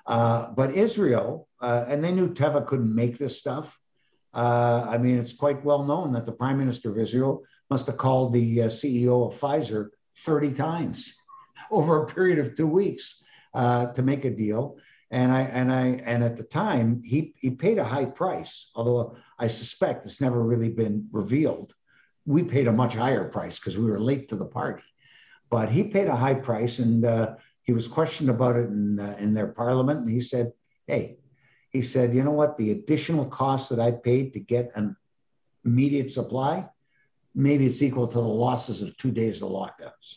uh, but Israel, uh, and they knew Teva couldn't make this stuff. Uh, I mean, it's quite well known that the prime minister of Israel must have called the uh, CEO of Pfizer 30 times over a period of two weeks uh, to make a deal. And I and I and at the time he he paid a high price, although I suspect it's never really been revealed. We paid a much higher price because we were late to the party, but he paid a high price, and uh, he was questioned about it in uh, in their parliament, and he said, "Hey, he said, you know what? The additional cost that I paid to get an immediate supply, maybe it's equal to the losses of two days of lockdowns.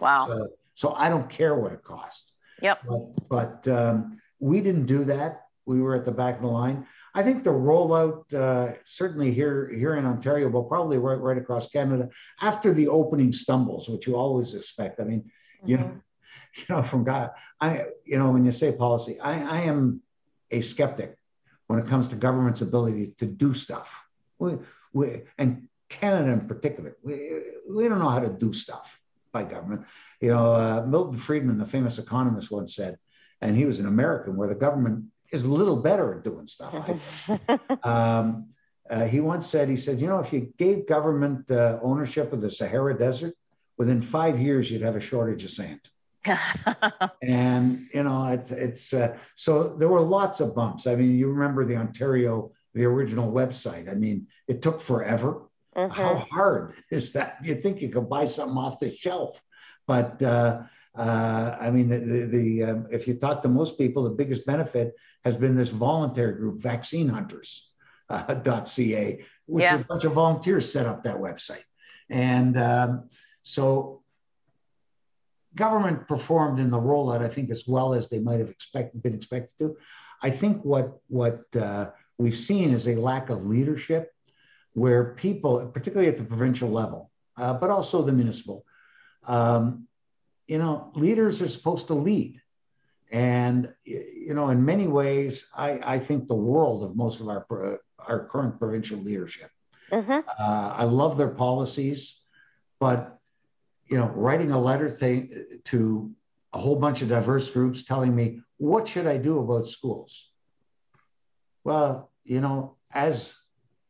Wow. So, so I don't care what it costs. Yep. But, but um, we didn't do that. We were at the back of the line. I think the rollout, uh, certainly here here in Ontario, but probably right right across Canada, after the opening stumbles, which you always expect. I mean, mm-hmm. you know, you know, from God, I, you know, when you say policy, I, I am a skeptic when it comes to government's ability to do stuff. We, we, and Canada in particular, we, we don't know how to do stuff by government. You know, uh, Milton Friedman, the famous economist, once said, and he was an American, where the government is a little better at doing stuff. um, uh, he once said, he said, you know, if you gave government uh, ownership of the Sahara Desert, within five years, you'd have a shortage of sand. and you know it's it's uh, so there were lots of bumps i mean you remember the ontario the original website i mean it took forever mm-hmm. how hard is that you think you could buy something off the shelf but uh, uh, i mean the, the, the um, if you talk to most people the biggest benefit has been this voluntary group vaccine hunters uh, .ca which yeah. a bunch of volunteers set up that website and um, so government performed in the rollout, I think, as well as they might have expected, been expected to. I think what what uh, we've seen is a lack of leadership, where people, particularly at the provincial level, uh, but also the municipal, um, you know, leaders are supposed to lead, and you know, in many ways, I, I think the world of most of our our current provincial leadership. Mm-hmm. Uh, I love their policies, but you know, writing a letter thing to a whole bunch of diverse groups telling me, what should I do about schools? Well, you know, as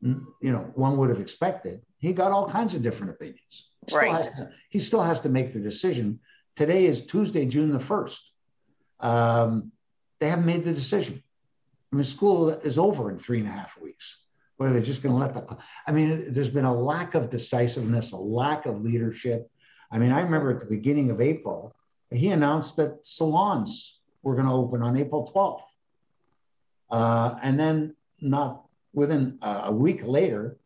you know, one would have expected, he got all kinds of different opinions. He right. Still to, he still has to make the decision. Today is Tuesday, June the 1st. Um, they haven't made the decision. I mean, school is over in three and a half weeks. Where they're just going to let the, I mean, there's been a lack of decisiveness, a lack of leadership. I mean, I remember at the beginning of April, he announced that salons were going to open on April 12th. Uh, and then, not within uh, a week later,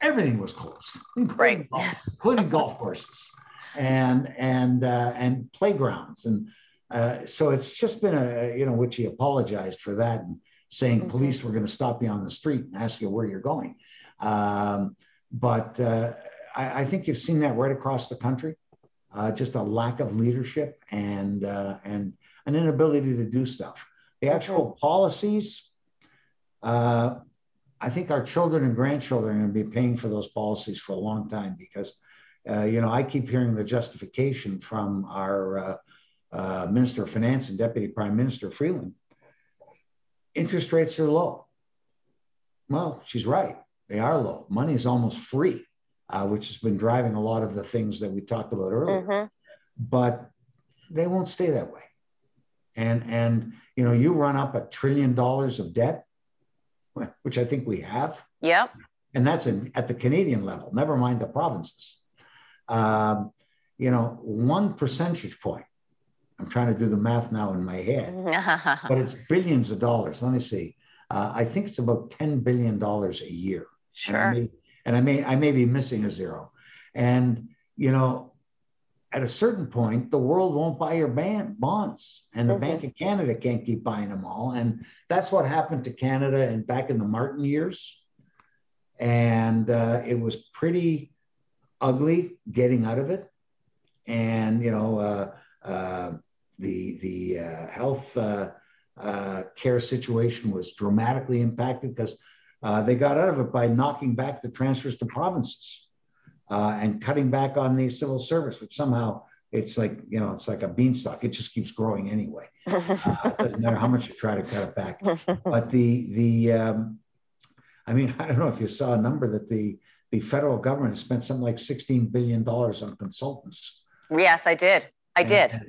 everything was closed, including, golf, including golf courses and and uh, and playgrounds. And uh, so it's just been a you know which he apologized for that and saying mm-hmm. police were going to stop you on the street and ask you where you're going. Um, but uh, I, I, think you've seen that right across the country. Uh, just a lack of leadership and and an inability to do stuff. The actual policies, uh, I think our children and grandchildren are going to be paying for those policies for a long time because, uh, you know, I keep hearing the justification from our uh, uh Minister of Finance and Deputy Prime Minister Freeland. Interest rates are low. Well, she's right. They are low. Money is almost free, uh, which has been driving a lot of the things that we talked about earlier. Mm-hmm. But they won't stay that way and and you know you run up a trillion dollars of debt which i think we have. Yep. And that's in, at the canadian level never mind the provinces. Um, you know one percentage point i'm trying to do the math now in my head but it's billions of dollars. Let me see. Uh, i think it's about 10 billion dollars a year. Sure and I, may, and I may i may be missing a zero. And you know at a certain point, the world won't buy your band, bonds, and the mm-hmm. Bank of Canada can't keep buying them all. And that's what happened to Canada and back in the Martin years. And uh, it was pretty ugly getting out of it. And you know, uh, uh, the the uh, health uh, uh, care situation was dramatically impacted because they got out of it by knocking back the transfers to provinces uh, and cutting back on the civil service, which somehow it's like you know it's like a beanstalk. It just keeps growing anyway. Uh, it doesn't matter how much you try to cut it back. But the the um, I mean I don't know if you saw a number that the the federal government spent something like sixteen billion dollars on consultants. Yes, I did. I and, did.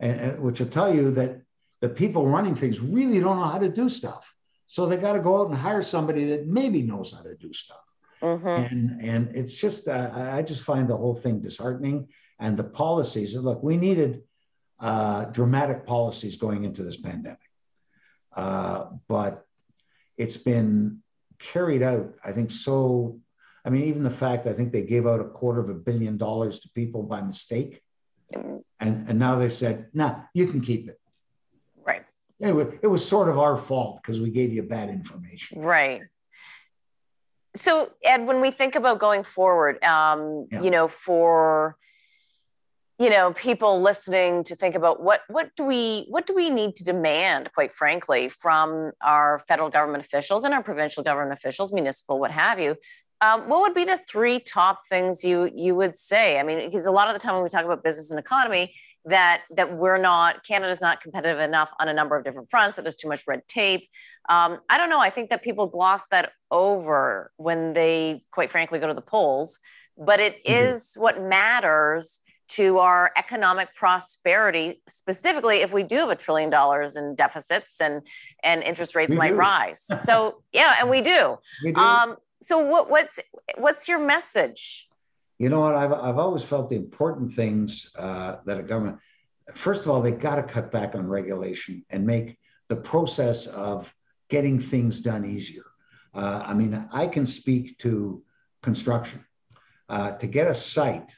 And, and, which will tell you that the people running things really don't know how to do stuff. So they got to go out and hire somebody that maybe knows how to do stuff. Mm-hmm. And and it's just uh, I just find the whole thing disheartening. And the policies. Look, we needed uh, dramatic policies going into this pandemic, uh, but it's been carried out. I think so. I mean, even the fact I think they gave out a quarter of a billion dollars to people by mistake, and and now they said, "Nah, you can keep it." Right. It was, it was sort of our fault because we gave you bad information. Right so ed when we think about going forward um, yeah. you know for you know people listening to think about what what do we what do we need to demand quite frankly from our federal government officials and our provincial government officials municipal what have you um, what would be the three top things you you would say i mean because a lot of the time when we talk about business and economy that that we're not canada's not competitive enough on a number of different fronts that there's too much red tape um, i don't know i think that people gloss that over when they quite frankly go to the polls but it mm-hmm. is what matters to our economic prosperity specifically if we do have a trillion dollars in deficits and and interest rates we might do. rise so yeah and we do, we do. Um, so what, what's what's your message you know what? I've, I've always felt the important things uh, that a government, first of all, they've got to cut back on regulation and make the process of getting things done easier. Uh, I mean, I can speak to construction. Uh, to get a site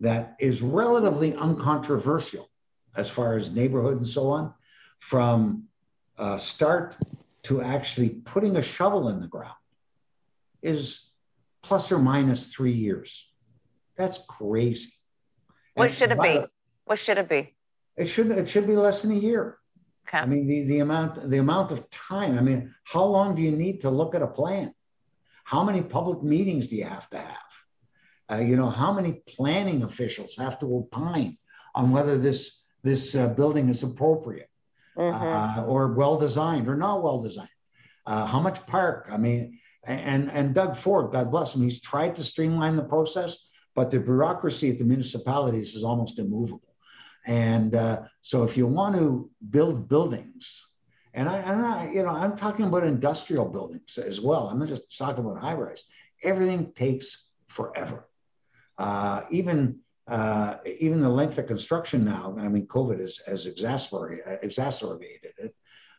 that is relatively uncontroversial as far as neighborhood and so on, from uh, start to actually putting a shovel in the ground is plus or minus three years. That's crazy. What and should it be? What should it be? It should it should be less than a year. Okay. I mean the, the amount the amount of time. I mean, how long do you need to look at a plan? How many public meetings do you have to have? Uh, you know, how many planning officials have to opine on whether this this uh, building is appropriate mm-hmm. uh, or well designed or not well designed? Uh, how much park? I mean, And, and Doug Ford, God bless him, he's tried to streamline the process, but the bureaucracy at the municipalities is almost immovable. And uh, so if you want to build buildings, and I, and I, you know, I'm talking about industrial buildings as well. I'm not just talking about high rise. Everything takes forever. Uh, even uh, even the length of construction now. I mean, COVID has, has exacerbated, exacerbated it.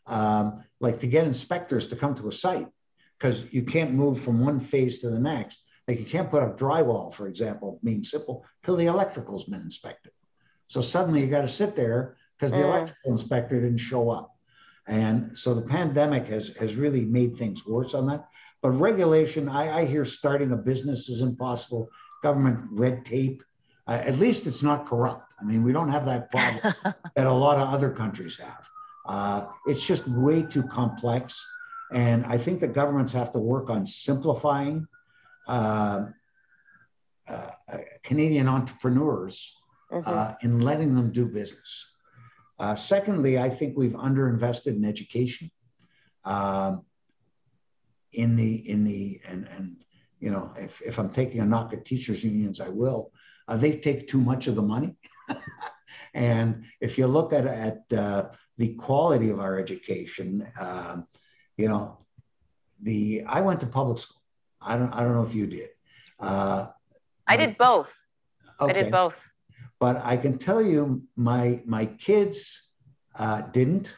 Um, like to get inspectors to come to a site because you can't move from one phase to the next. Like you can't put up drywall, for example, being simple, till the electrical's been inspected. So suddenly you got to sit there because the mm. electrical inspector didn't show up. And so the pandemic has, has really made things worse on that. But regulation, I, I hear starting a business is impossible. Government red tape, uh, at least it's not corrupt. I mean, we don't have that problem that a lot of other countries have. Uh, it's just way too complex. And I think the governments have to work on simplifying uh, uh Canadian entrepreneurs mm-hmm. Uh, in letting them do business. Uh, secondly, I think we've underinvested in education. Um, in the in the and and you know if, if I'm taking a knock at teachers unions, I will. Uh, they take too much of the money. and if you look at at uh, the quality of our education, um, you know, the I went to public school. I don't I don't know if you did. Uh, I did both. Okay. I did both. But I can tell you, my my kids uh, didn't,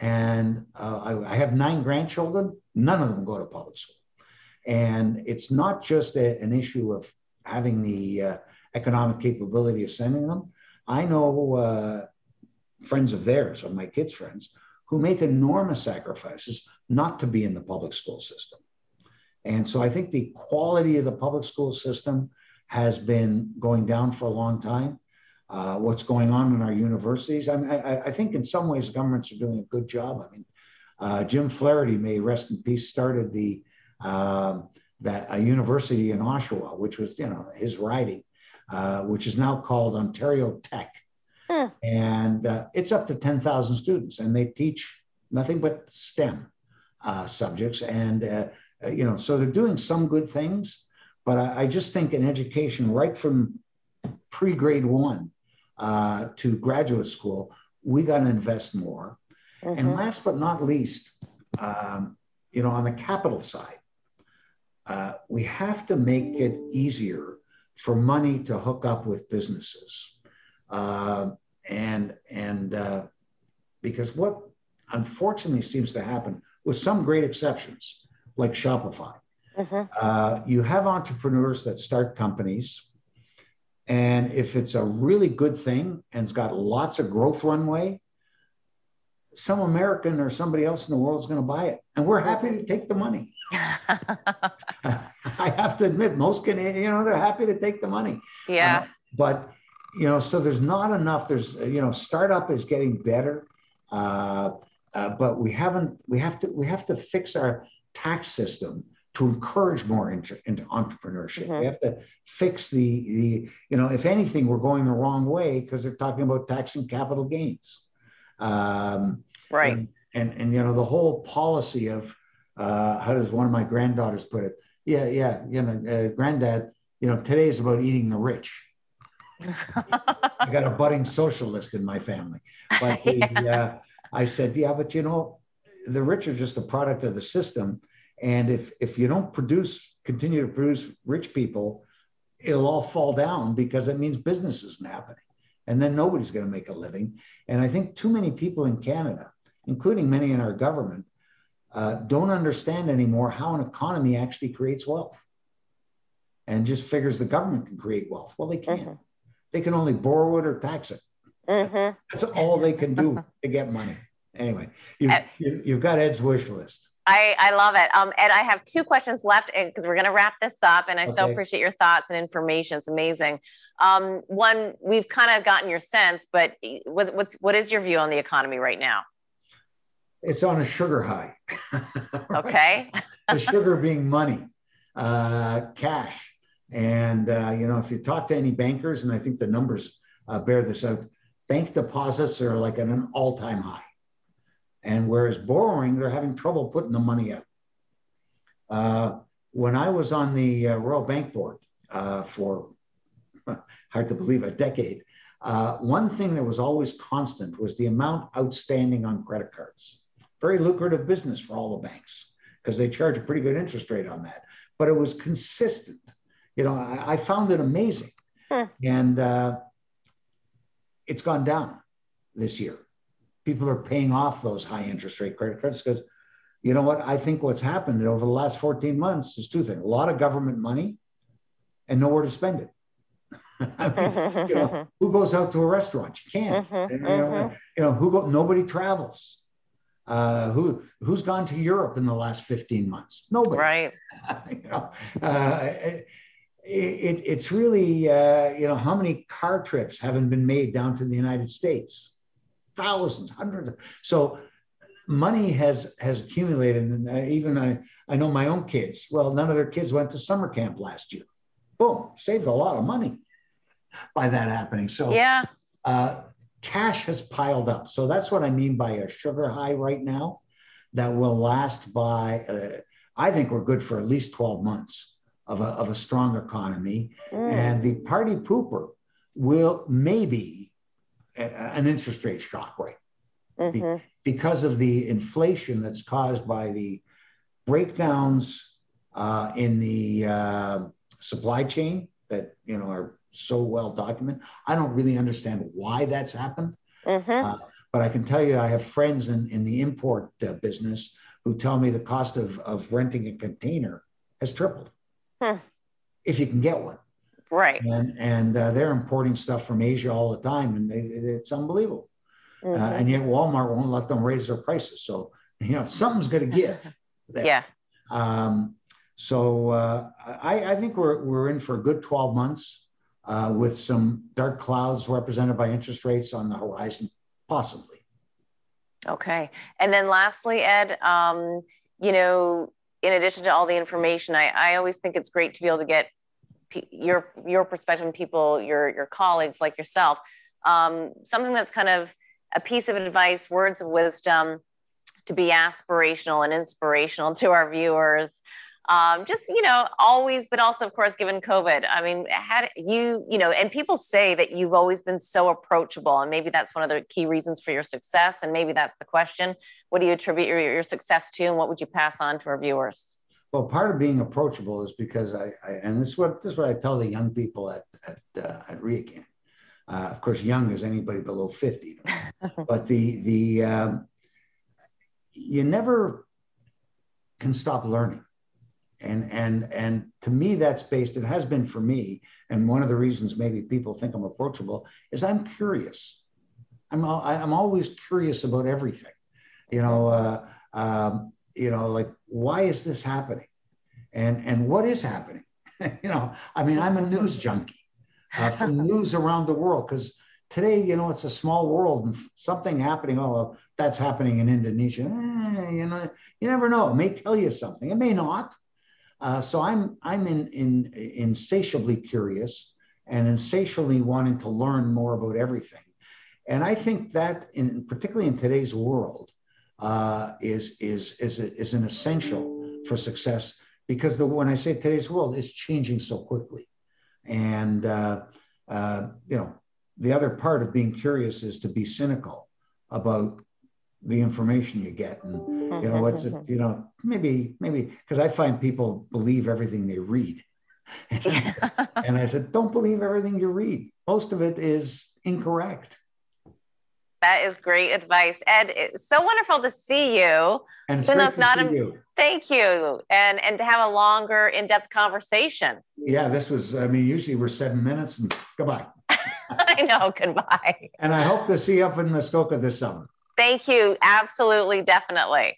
and uh, I, I, have nine grandchildren. None of them go to public school, and it's not just a, an issue of having the uh, economic capability of sending them. I know uh, friends of theirs, of my kids' friends, who make enormous sacrifices not to be in the public school system. And so I think the quality of the public school system has been going down for a long time. Uh, what's going on in our universities? I, mean, I, I, think in some ways governments are doing a good job. I mean, uh, Jim Flaherty, may rest in peace, started the uh, that a university in Oshawa, which was you know his riding, uh, which is now called Ontario Tech, hmm. and uh, it's up to ten thousand students, and they teach nothing but STEM uh, subjects, and you know so they're doing some good things. But I, I just think in education, right from pre grade one uh, to graduate school, we got to invest more. Mm-hmm. And last but not least, um, you know, on the capital side, uh, we have to make it easier for money to hook up with businesses. Uh, and and uh, because what unfortunately seems to happen, with some great exceptions, like Shopify, Mm-hmm. Uh, you have entrepreneurs that start companies. And if it's a really good thing and it's got lots of growth runway, some American or somebody else in the world is going to buy it. And we're happy to take the money. I have to admit, most Canadians, you know, they're happy to take the money. Yeah. Uh, but, you know, so there's not enough. There's, you know, startup is getting better. Uh, uh, but we haven't, we have to, we have to fix our tax system to encourage more into, into entrepreneurship. Mm-hmm. We have to fix the, the, you know, if anything, we're going the wrong way because they're talking about taxing capital gains. Um, right. And, and, and, you know, the whole policy of, uh, how does one of my granddaughters put it? Yeah, yeah, you know, uh, granddad, you know, today is about eating the rich. I got a budding socialist in my family. But the, uh, I said, yeah, but you know, the rich are just a product of the system and if if you don't produce, continue to produce rich people, it'll all fall down because it means business isn't happening. And then nobody's going to make a living. And I think too many people in Canada, including many in our government, uh, don't understand anymore how an economy actually creates wealth and just figures the government can create wealth. Well, they can't. Mm-hmm. They can only borrow it or tax it. Mm-hmm. That's all they can do to get money. Anyway, you've, uh, you've got Ed's wish list. I, I love it. Um, Ed, I have two questions left because we're going to wrap this up, and I okay. so appreciate your thoughts and information. It's amazing. Um, one, we've kind of gotten your sense, but what, what's what is your view on the economy right now? It's on a sugar high. okay. the sugar being money, uh, cash, and uh, you know, if you talk to any bankers, and I think the numbers uh, bear this out, bank deposits are like at an all-time high. And whereas borrowing, they're having trouble putting the money out. Uh, when I was on the uh, Royal Bank Board uh, for hard to believe a decade, uh, one thing that was always constant was the amount outstanding on credit cards. Very lucrative business for all the banks because they charge a pretty good interest rate on that. But it was consistent. You know, I, I found it amazing, hmm. and uh, it's gone down this year. People are paying off those high interest rate credit cards because, you know what? I think what's happened over the last 14 months is two things: a lot of government money, and nowhere to spend it. I mean, you know, who goes out to a restaurant? You can't. Mm-hmm, you, know, mm-hmm. you know, who go? Nobody travels. Uh, who who's gone to Europe in the last 15 months? Nobody. Right. you know, uh, it, it, it's really uh, you know how many car trips haven't been made down to the United States? Thousands, hundreds. Of, so money has has accumulated, and uh, even I I know my own kids. Well, none of their kids went to summer camp last year. Boom, saved a lot of money by that happening. So yeah. Uh, cash has piled up. So that's what I mean by a sugar high right now that will last by, uh, I think we're good for at least 12 months of a, of a strong economy. Mm. And the party pooper will maybe a, an interest rate shock rate mm-hmm. Be, because of the inflation that's caused by the breakdowns uh, in the uh, supply chain that you know are so well documented. I don't really understand why that's happened. Mm-hmm. Uh, but I can tell you, I have friends in, in the import uh, business who tell me the cost of, of renting a container has tripled hmm. if you can get one. Right. And, and uh, they're importing stuff from Asia all the time, and they, it's unbelievable. Uh, mm-hmm. and yet Walmart won't let them raise their prices. So, you know, something's going to give. There. Yeah. Um, so uh, I, I think we're, we're in for a good 12 months uh, with some dark clouds represented by interest rates on the horizon, possibly. Okay. And then lastly, Ed, um, you know, in addition to all the information, I, I always think it's great to be able to get p- your your perspective, people, your your colleagues like yourself, um, something that's kind of a piece of advice, words of wisdom to be aspirational and inspirational to our viewers um, just you know always but also of course given covid i mean had you you know and people say that you've always been so approachable and maybe that's one of the key reasons for your success and maybe that's the question. What do you attribute your, your success to and what would you pass on to our viewers? Well part of being approachable is because i, I and this is what this is what i tell the young people at at, uh, at. Uh, of course young is anybody below 50 but the the um, you never can stop learning and and and to me that's based it has been for me and one of the reasons maybe people think i'm approachable is i'm curious. I'm i'm always curious about everything. You know uh, um, you know like why is this happening? And and what is happening? You know i mean i'm a news junkie uh, for news around the world because today you know it's a small world and something happening oh well, that's happening in indonesia. Eh, you know you never know. It may tell you something. It may not uh, so I'm I'm in, in insatiably curious and insatiably wanting to learn more about everything. And I think that, in particularly in today's world, uh, is is is is an essential for success because the when I say today's world is changing so quickly, and uh, uh, you know the other part of being curious is to be cynical about the information you get and you know what's it mm-hmm. you know maybe maybe because i find people believe everything they read. And i said don't believe everything you read. Most of it is incorrect. That is great advice ed. It's so wonderful to see you. And it's great to not see you. thank you. And and to have a longer in-depth conversation. Yeah this was i mean usually we're seven minutes and goodbye. I know goodbye. And i hope to see you up in muskoka this summer Thank you. Absolutely. Definitely.